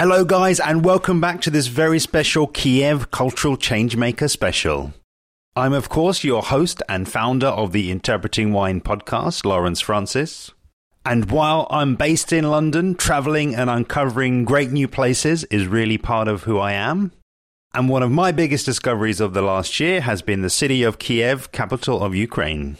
Hello, guys, and welcome back to this very special Kiev Cultural Changemaker special. I'm, of course, your host and founder of the Interpreting Wine podcast, Lawrence Francis. And while I'm based in London, traveling and uncovering great new places is really part of who I am. And one of my biggest discoveries of the last year has been the city of Kiev, capital of Ukraine.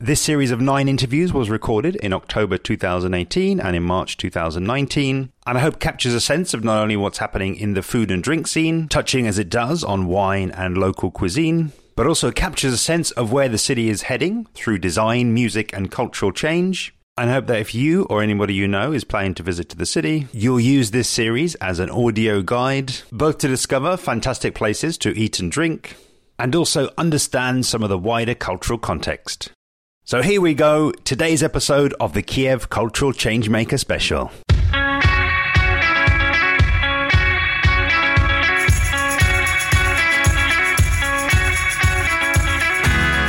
This series of nine interviews was recorded in October 2018 and in March 2019, and I hope captures a sense of not only what's happening in the food and drink scene, touching as it does on wine and local cuisine, but also captures a sense of where the city is heading through design, music, and cultural change. And I hope that if you or anybody you know is planning to visit to the city, you'll use this series as an audio guide, both to discover fantastic places to eat and drink, and also understand some of the wider cultural context. So here we go, today's episode of the Kiev Cultural Changemaker Special.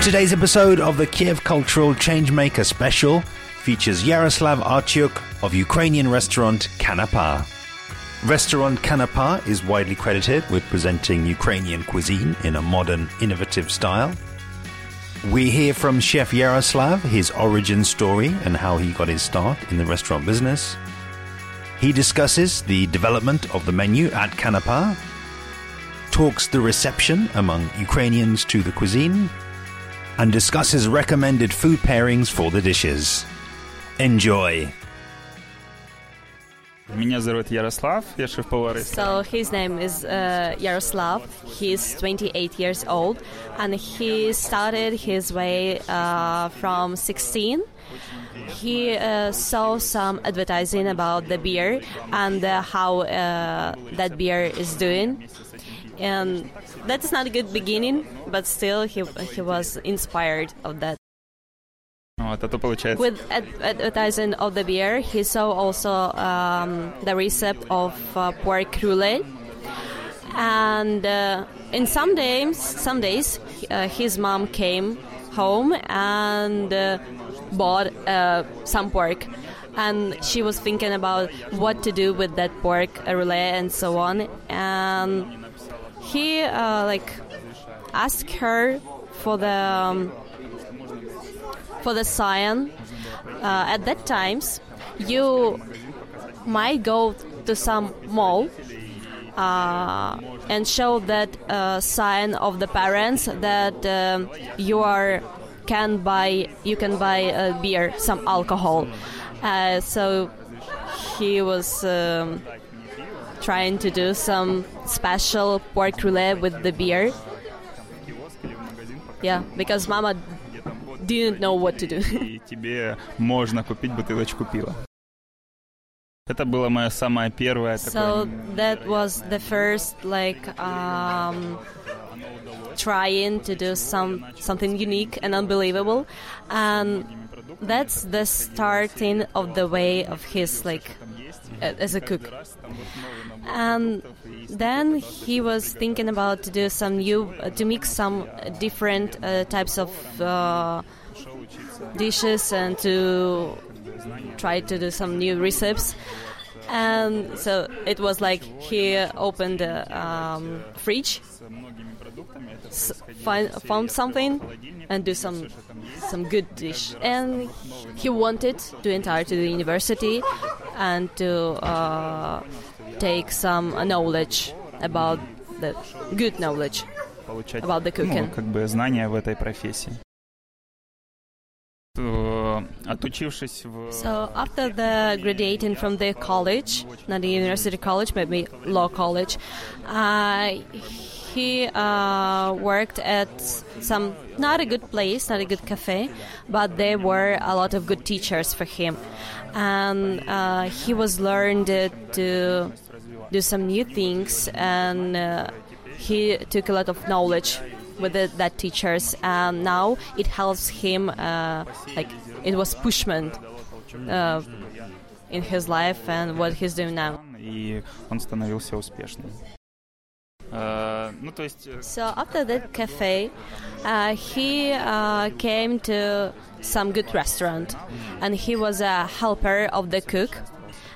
Today's episode of the Kiev Cultural Changemaker Special features Yaroslav Artyuk of Ukrainian restaurant Kanapa. Restaurant Kanapa is widely credited with presenting Ukrainian cuisine in a modern, innovative style. We hear from Chef Yaroslav his origin story and how he got his start in the restaurant business. He discusses the development of the menu at Kanapa, talks the reception among Ukrainians to the cuisine, and discusses recommended food pairings for the dishes. Enjoy! Меня зовут Ярослав, я шеф-повар. So his name is uh, Yaroslav. He's 28 years old, and he started his way uh, from 16. He uh, saw some advertising about the beer and uh, how uh, that beer is doing, and that's not a good beginning, but still he he was inspired of that. Вот, а то получается. With ad- advertising of the beer, he saw also um, the recipe of uh, pork roulette. And uh, in some days, some days, uh, his mom came home and uh, bought uh, some pork, and she was thinking about what to do with that pork roulette and so on. And he uh, like asked her for the um, for the cyan. Uh, at that times, you might go to some mall uh, and show that uh, sign of the parents that um, you are can buy you can buy a beer, some alcohol. Uh, so he was um, trying to do some special pork roulette with the beer. Yeah, because Mama didn't know what to do. И тебе можно купить бутылочку пива. Это было мое самое первое so такое... that was the first like um, trying to do some something unique and unbelievable, and that's the starting of the way of his like a- as a cook. And then he was thinking about to do some new uh, to mix some different uh, types of uh, dishes and to try to do some new recipes. And so it was like he opened the um, fridge, s- find, found something, and do some some good dish. And he wanted to enter to the university and to uh, take some knowledge about the good knowledge получать about the cooking. ну, как бы знания в этой профессии. Э, so after the graduating from the college, not the university college, maybe law college, uh, he uh, worked at some not a good place, not a good cafe, but there were a lot of good teachers for him, and uh, he was learned to do some new things, and uh, he took a lot of knowledge with the, that teachers, and now it helps him uh, like it was pushment uh, in his life and what he's doing now. И он становился успешным. Э, Ну, то есть... э, So after that cafe, uh, he uh, came to some good restaurant, and he was a helper of the cook.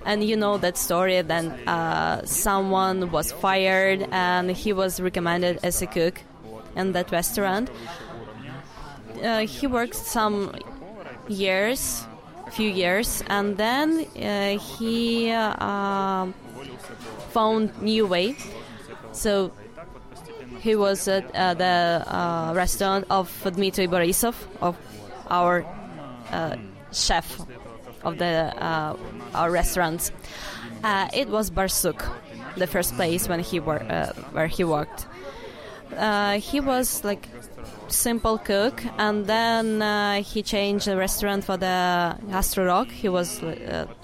And you know that story. Then uh, someone was fired, and he was recommended as a cook in that restaurant. Uh, he worked some years, few years, and then uh, he uh, found new way. So he was at uh, the uh, restaurant of Dmitry Borisov, of our uh, chef of the our restaurants. It was Barsuk, the first place when he wor- where he worked. He was like simple cook, and then he changed the restaurant for the GastroRock. He was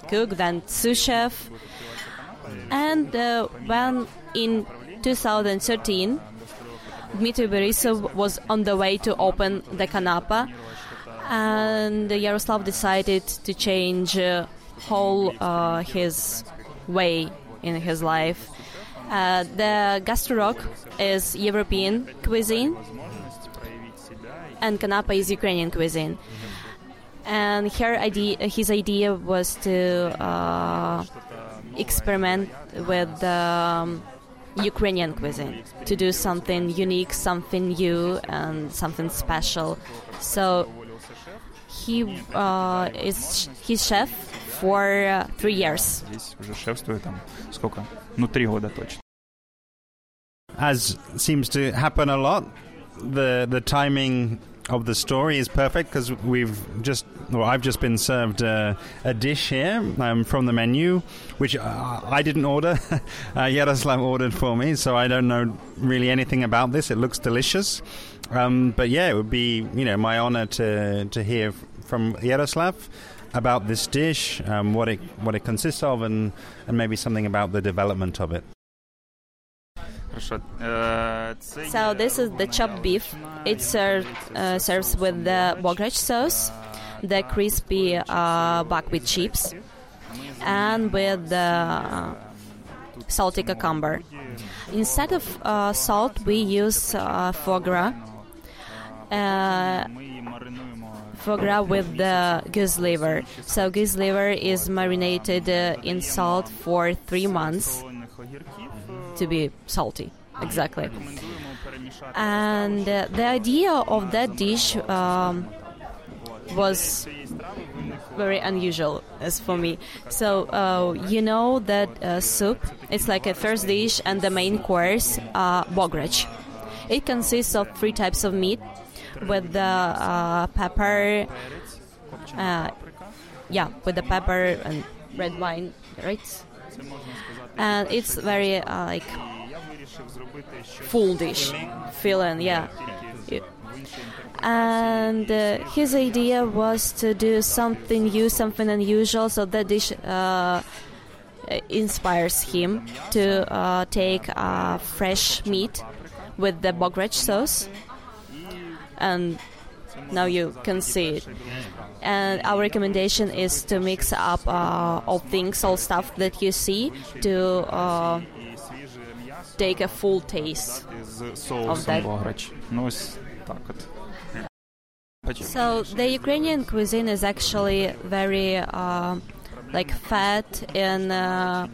cook, then sous chef, and when in 2013 Dmitry Borisov was on the way to open the Kanapa, and Yaroslav decided to change uh, whole uh, his way in his life. Uh, the gastrorok is European cuisine, and Kanapa is Ukrainian cuisine. And her idea, his idea was to uh, experiment with um, Ukrainian cuisine, to do something unique, something new, and something special. So he uh, is he's chef for uh, three years. Здесь уже шефствует там сколько? Ну, три года точно. As seems to happen a lot, the the timing of the story is perfect because we've just, well, I've just been served uh, a dish here um, from the menu, which uh, I didn't order. uh, Yaroslav ordered for me, so I don't know really anything about this. It looks delicious, um, but yeah, it would be you know my honor to to hear from Yaroslav about this dish, um, what it what it consists of, and and maybe something about the development of it. So this is the chopped beef. It served, uh, serves with the bograch sauce, the crispy uh, buckwheat chips, and with the uh, salty cucumber. Instead of uh, salt, we use uh, foie gras. Uh, foie gras with the goose liver. So goose liver is marinated in salt for three months to be salty. Exactly. And uh, the idea of that dish um, was very unusual as for me. So uh, you know that uh, soup, it's like a first dish and the main course, uh, bograch. It consists of three types of meat with the uh, pepper, uh, yeah, with the pepper and red wine, right? and it's very uh, like full dish, filling, yeah. And uh, his idea was to do something new, something unusual, so that dish uh, inspires him to uh, take fresh meat with the bograch sauce, and now you can see it. And our recommendation is to mix up uh, all things, all stuff that you see, to uh, take a full taste of that. So the Ukrainian cuisine is actually very uh, like fat and uh,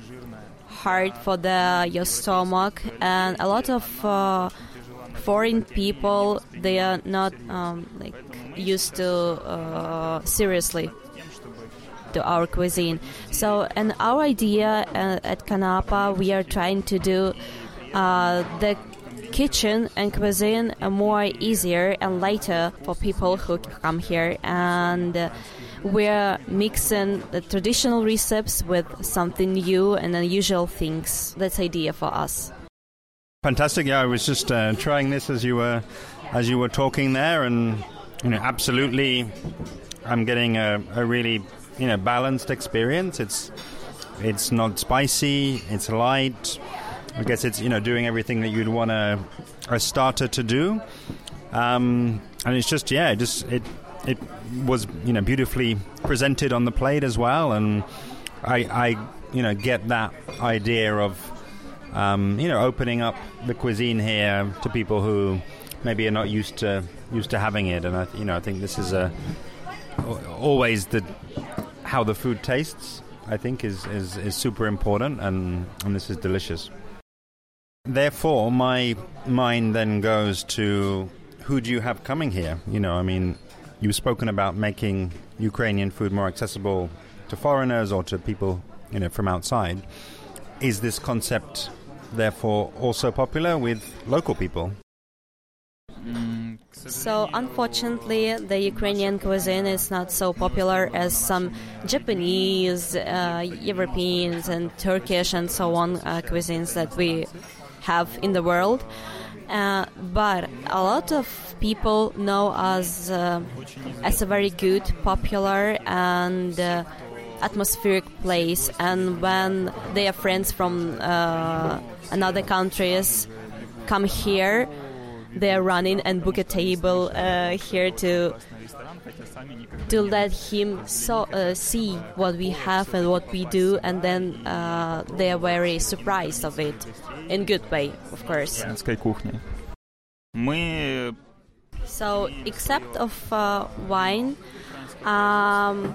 hard for the your stomach, and a lot of uh, foreign people they are not um, like used to uh, seriously to our cuisine. So, and our idea uh, at Kanapa, we are trying to do uh, the kitchen and cuisine more easier and lighter for people who come here, and we're mixing the traditional recipes with something new and unusual things. That's idea for us. Fantastic! Yeah, I was just uh, trying this as you were as you were talking there, and you know, absolutely, I'm getting a, a really you know balanced experience. It's it's not spicy. It's light. I guess it's you know doing everything that you'd want a, a starter to do, um, and it's just yeah, just it it was you know beautifully presented on the plate as well, and I, I you know get that idea of um, you know opening up the cuisine here to people who maybe are not used to used to having it, and I, you know, I think this is a always the how the food tastes I think, is, is, is super important, and, and this is delicious. Therefore, my mind then goes to who do you have coming here? You know, I mean, you've spoken about making Ukrainian food more accessible to foreigners or to people, you know, from outside. Is this concept therefore also popular with local people? So, unfortunately, the Ukrainian cuisine is not so popular as some Japanese, uh, Europeans, and Turkish and so on uh, cuisines that we have in the world. Uh, but a lot of people know us uh, as a very good, popular, and uh, atmospheric place and when their friends from uh, another countries come here they're running and book a table uh, here to to let him so, uh, see what we have and what we do and then uh, they're very surprised of it in good way of course. So except of uh, wine um,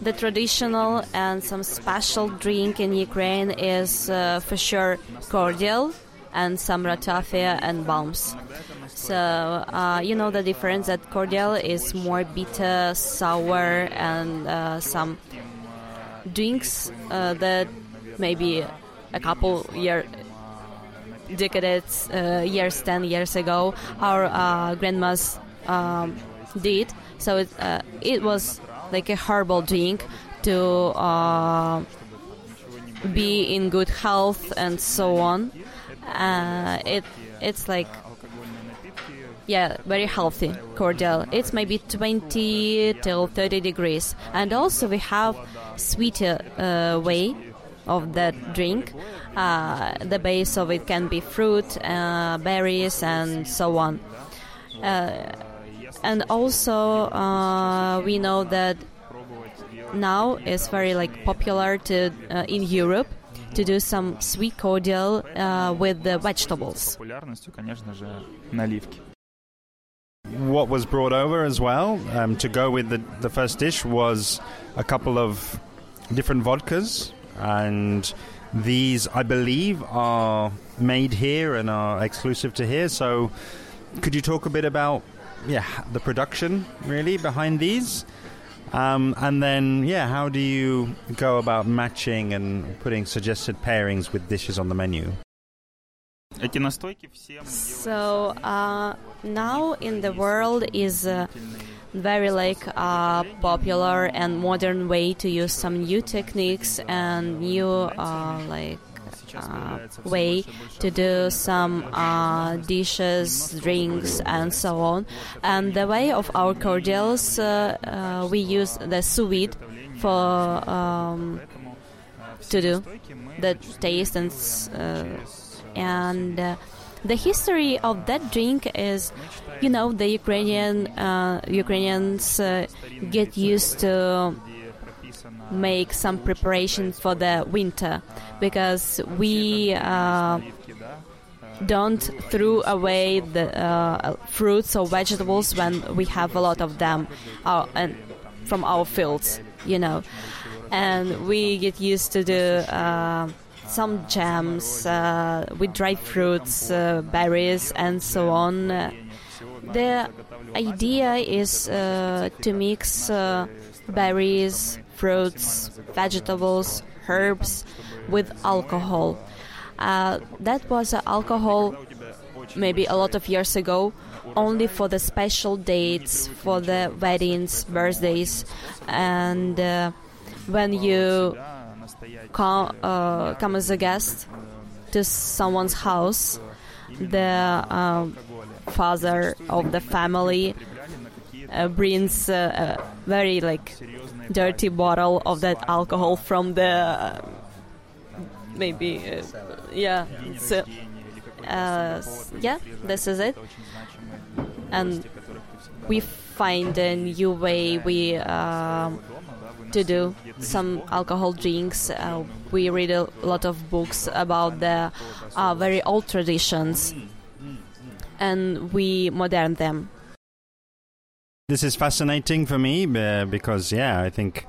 the traditional and some special drink in Ukraine is uh, for sure cordial and some ratafia and balms. So uh, you know the difference that cordial is more bitter, sour, and uh, some drinks uh, that maybe a couple year decades, uh, years, ten years ago, our uh, grandmas um, did. So it it was like a herbal drink to uh, be in good health and so on. Uh, it it's like yeah, very healthy cordial. It's maybe 20 till 30 degrees, and also we have sweeter uh, way of that drink. Uh, the base of it can be fruit, uh, berries, and so on and also uh, we know that now it's very like popular to uh, in Europe to do some sweet cordial uh, with the vegetables. What was brought over as well um, to go with the, the first dish was a couple of different vodkas, and these, I believe, are made here and are exclusive to here. So, could you talk a bit about yeah the production really behind these. Um, and then, yeah, how do you go about matching and putting suggested pairings with dishes on the menu? So uh, now in the world is uh, very like uh, popular and modern way to use some new techniques and new uh, like uh, way to do some uh, dishes, drinks, and so on. And the way of our cordials, uh, uh, we use the sous vide for um, to do the taste and uh, and uh, the history of that drink is you know the ukrainian uh, ukrainians uh, get used to make some preparation for the winter because we uh, don't throw away the uh, fruits or vegetables when we have a lot of them uh, and from our fields you know and we get used to do uh, some jams uh, with dried fruits, uh, berries, and so on. The idea is to mix berries, fruits, vegetables, herbs with alcohol. Uh, that was uh, alcohol maybe a lot of years ago only for the special dates, for the weddings, birthdays, and uh, when you come, uh, come as a guest to someone's house, the um, father of the family uh, brings uh, a very like dirty bottle of that alcohol from the uh, maybe uh, yeah so, yeah this is it and we find a new way we um, to do some alcohol drinks. Uh, we read a lot of books about the uh, very old traditions, and we modern them. This is fascinating for me uh, because, yeah, I think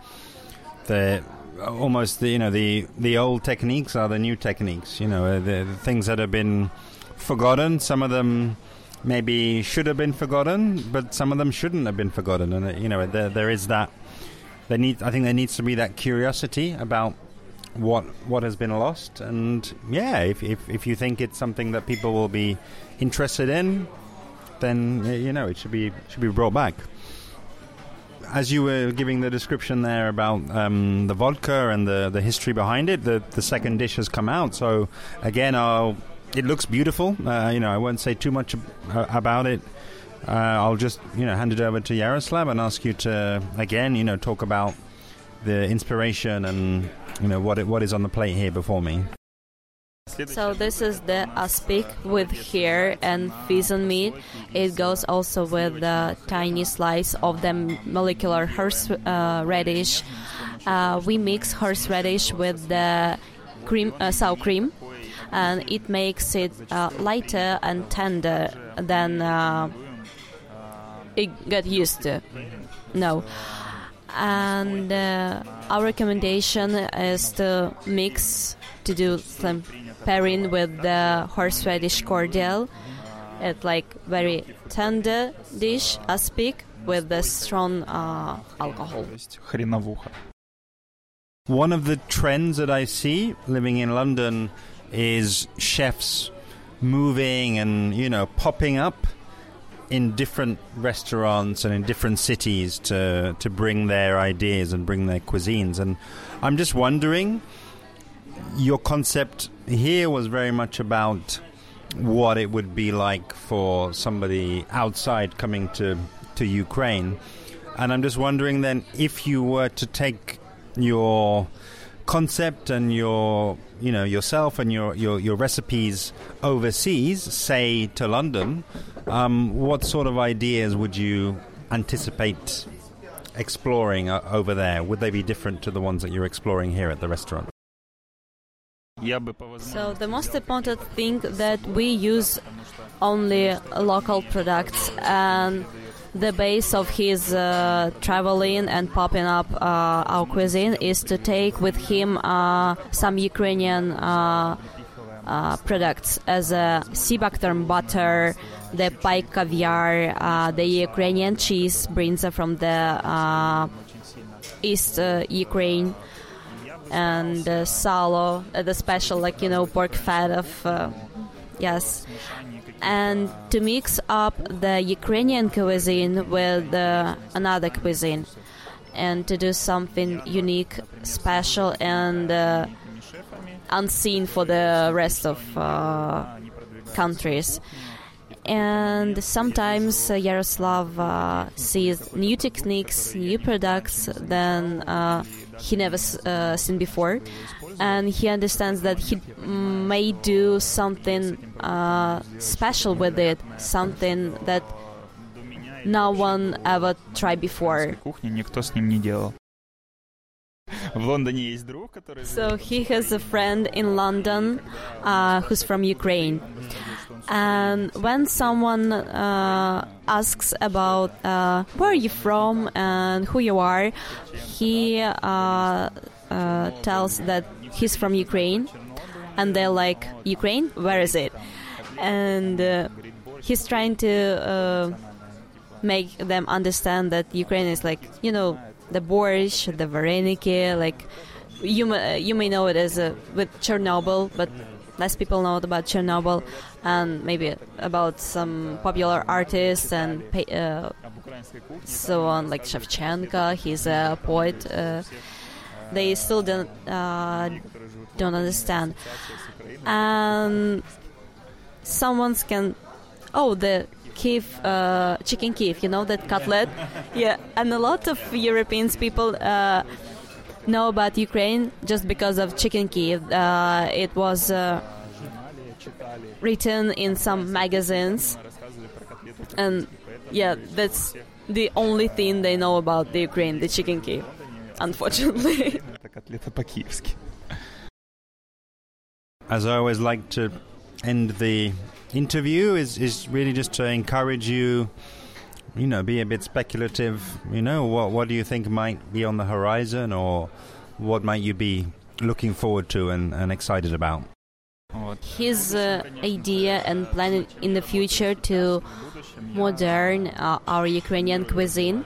the almost the you know the the old techniques are the new techniques. You know, uh, the, the things that have been forgotten. Some of them maybe should have been forgotten, but some of them shouldn't have been forgotten. And uh, you know, there there is that. There need, I think there needs to be that curiosity about what what has been lost. And yeah, if if, if you think it's something that people will be interested in, then uh, you know it should be should be brought back. As you were giving the description there about um, the vodka and the, the history behind it, the, the second dish has come out. So again, I'll, it looks beautiful. Uh, you know, I won't say too much ab- about it. Uh, I'll just you know hand it over to Yaroslav and ask you to again you know talk about the inspiration and you know what it, what is on the plate here before me. So this is the aspic with hare and pheasant meat. It goes also with the tiny slice of the molecular horseradish. Uh, uh, we mix horseradish with the cream, uh, sour cream, and it makes it uh, lighter and tender than uh, it got used to. No. And uh, our recommendation is to mix, to do some pairing with the horseradish cordial. It's like very tender dish, aspic, with the strong uh, alcohol. One of the trends that I see living in London is chefs moving and you know popping up in different restaurants and in different cities to to bring their ideas and bring their cuisines and I'm just wondering your concept here was very much about what it would be like for somebody outside coming to to Ukraine. And I'm just wondering then if you were to take your concept and your you know yourself and your your, your recipes overseas say to London um, what sort of ideas would you anticipate exploring uh, over there? Would they be different to the ones that you're exploring here at the restaurant So the most important thing that we use only local products and the base of his uh, traveling and popping up uh, our cuisine is to take with him uh, some Ukrainian uh, uh, products as a sea buckthorn butter, the pike caviar, uh, the Ukrainian cheese brinza from the uh, East uh, Ukraine, and uh, salo, uh, the special like you know pork fat of uh, yes and to mix up the Ukrainian cuisine with uh, another cuisine and to do something unique, special, and uh, unseen for the rest of uh, countries. And sometimes uh, Yaroslav uh, sees new techniques, new products than uh, he never uh, seen before, and he understands that he may do something uh, special with it, something that no one ever tried before. So he has a friend in London uh, who's from Ukraine. And when someone uh, asks about uh, where are you from and who you are, he uh, uh, tells that he's from Ukraine. And they're like, Ukraine? Where is it? And uh, he's trying to uh, make them understand that Ukraine is like, you know, the borscht, the vareniki, like you may, you may know it as a, with Chernobyl, but less people know about Chernobyl, and maybe about some popular artists and pa- uh, so on, like Shevchenko. He's a poet. Uh, they still don't uh, don't understand, and someone can. Oh, the Kiev uh, chicken Kiev, you know that cutlet, yeah, and a lot of Europeans people know about Ukraine just because of Chicken Kiev. Uh, it was uh, written in some magazines, and yeah, that's the only thing they know about the Ukraine, the Chicken Kiev, unfortunately. As I always like to end the interview is, is really just to encourage you you know be a bit speculative you know what what do you think might be on the horizon or what might you be looking forward to and, and excited about? His uh, idea and plan in the future to modern uh, our Ukrainian cuisine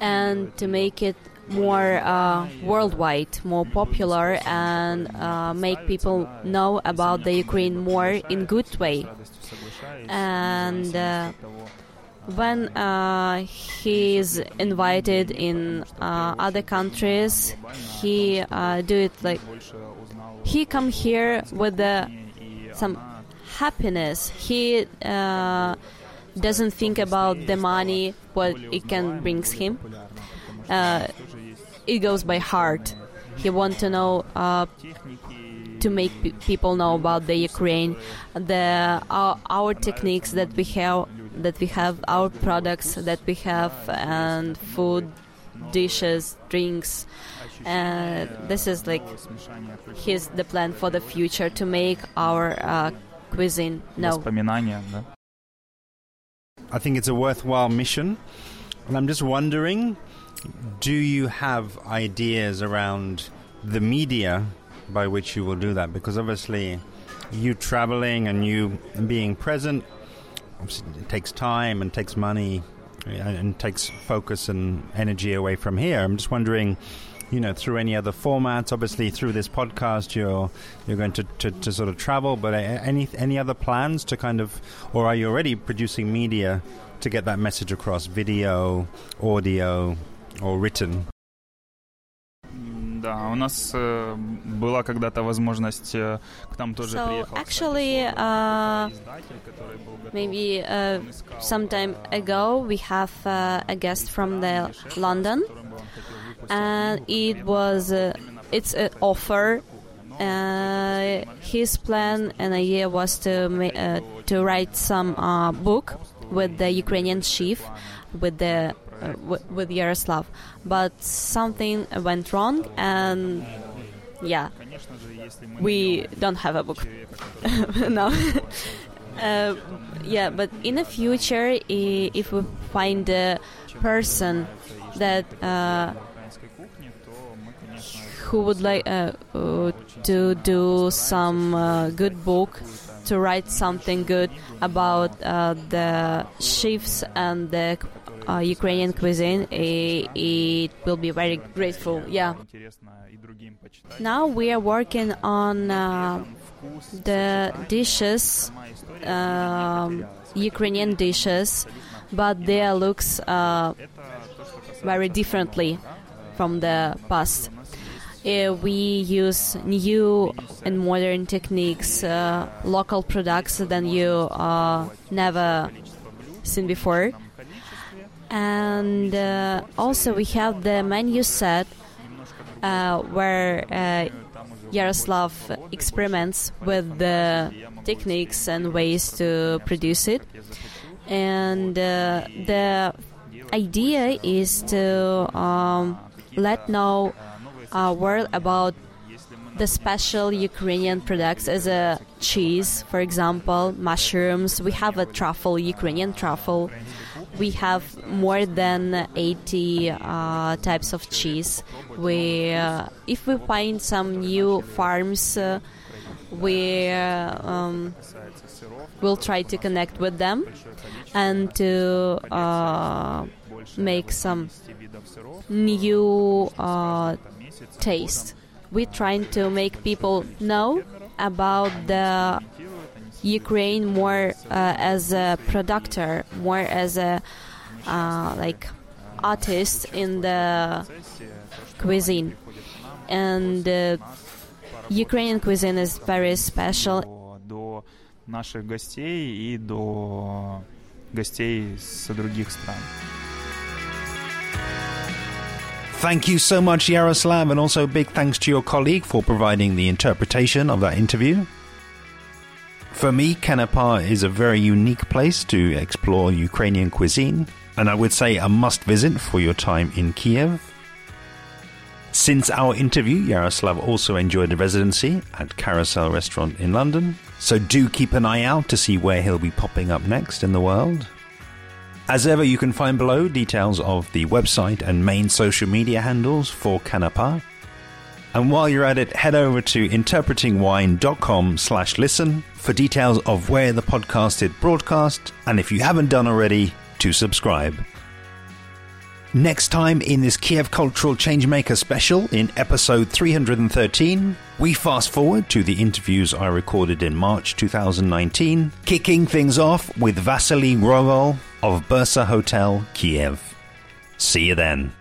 and to make it more uh, worldwide, more popular, and uh, make people know about the Ukraine more in good way. And uh, when uh, he is invited in uh, other countries, he uh, do it like he come here with the, some happiness. He doesn't think about the money what it can brings him uh, it goes by heart. He want to know uh, to make p- people know about the Ukraine, the our, techniques that we have, that we have our products that we have, and food, dishes, drinks. And this is like his the plan for the future to make our uh, cuisine know. I think it's a worthwhile mission, and I'm just wondering do you have ideas around the media by which you will do that? Because obviously, you traveling and you being present, it takes time and takes money and takes focus and energy away from here. I'm just wondering, you know, through any other formats. Obviously, through this podcast, you're you're going to, to, to sort of travel. But any any other plans to kind of, or are you already producing media to get that message across? Video, audio, or written? Да, у нас э, была когда-то возможность э, к нам тоже so, приехал. Actually, uh, maybe uh, some time ago we have uh, a guest from the London, and it was uh, it's an offer. Uh, his plan and idea was to uh, to write some uh, book with the Ukrainian chief, with the uh, with Yaroslav, but something went wrong, and yeah, we don't have a book no. uh, yeah, but in the future, if we find a person that uh, who would like uh, to do some uh, good book to write something good about uh, the chiefs and the uh, Ukrainian cuisine, it, it, will be very grateful. Yeah. Now we are working on uh, the dishes, um, Ukrainian dishes, but their looks uh, very differently from the past. Uh, we use new and modern techniques, uh, local products that you uh, never seen before and uh, also we have the menu set uh, where uh, Yaroslav experiments with the techniques and ways to produce it. And uh, the idea is to um, let know our world about the special Ukrainian products as a cheese, for example, mushrooms. We have a truffle, Ukrainian truffle we have more than 80 uh, types of cheese. We, uh, if we find some new farms, uh, we uh, um, will try to connect with them and to uh, make some new uh, taste. We're trying to make people know about the Ukraine more uh, as a producer, more as a uh, like artist in the cuisine, and uh, Ukrainian cuisine is very special. До наших гостей и до гостей с других стран. Thank you so much, Yaroslav, and also big thanks to your colleague for providing the interpretation of that interview. For me, Kanapa is a very unique place to explore Ukrainian cuisine, and I would say a must visit for your time in Kiev. Since our interview, Yaroslav also enjoyed a residency at Carousel Restaurant in London, so do keep an eye out to see where he'll be popping up next in the world. As ever, you can find below details of the website and main social media handles for Kanapa. And while you're at it, head over to interpretingwine.com slash listen for details of where the podcast is broadcast, and if you haven't done already, to subscribe. Next time in this Kiev Cultural Changemaker special, in episode 313, we fast forward to the interviews I recorded in March 2019, kicking things off with Vasily Rogol of Bursa Hotel, Kiev. See you then.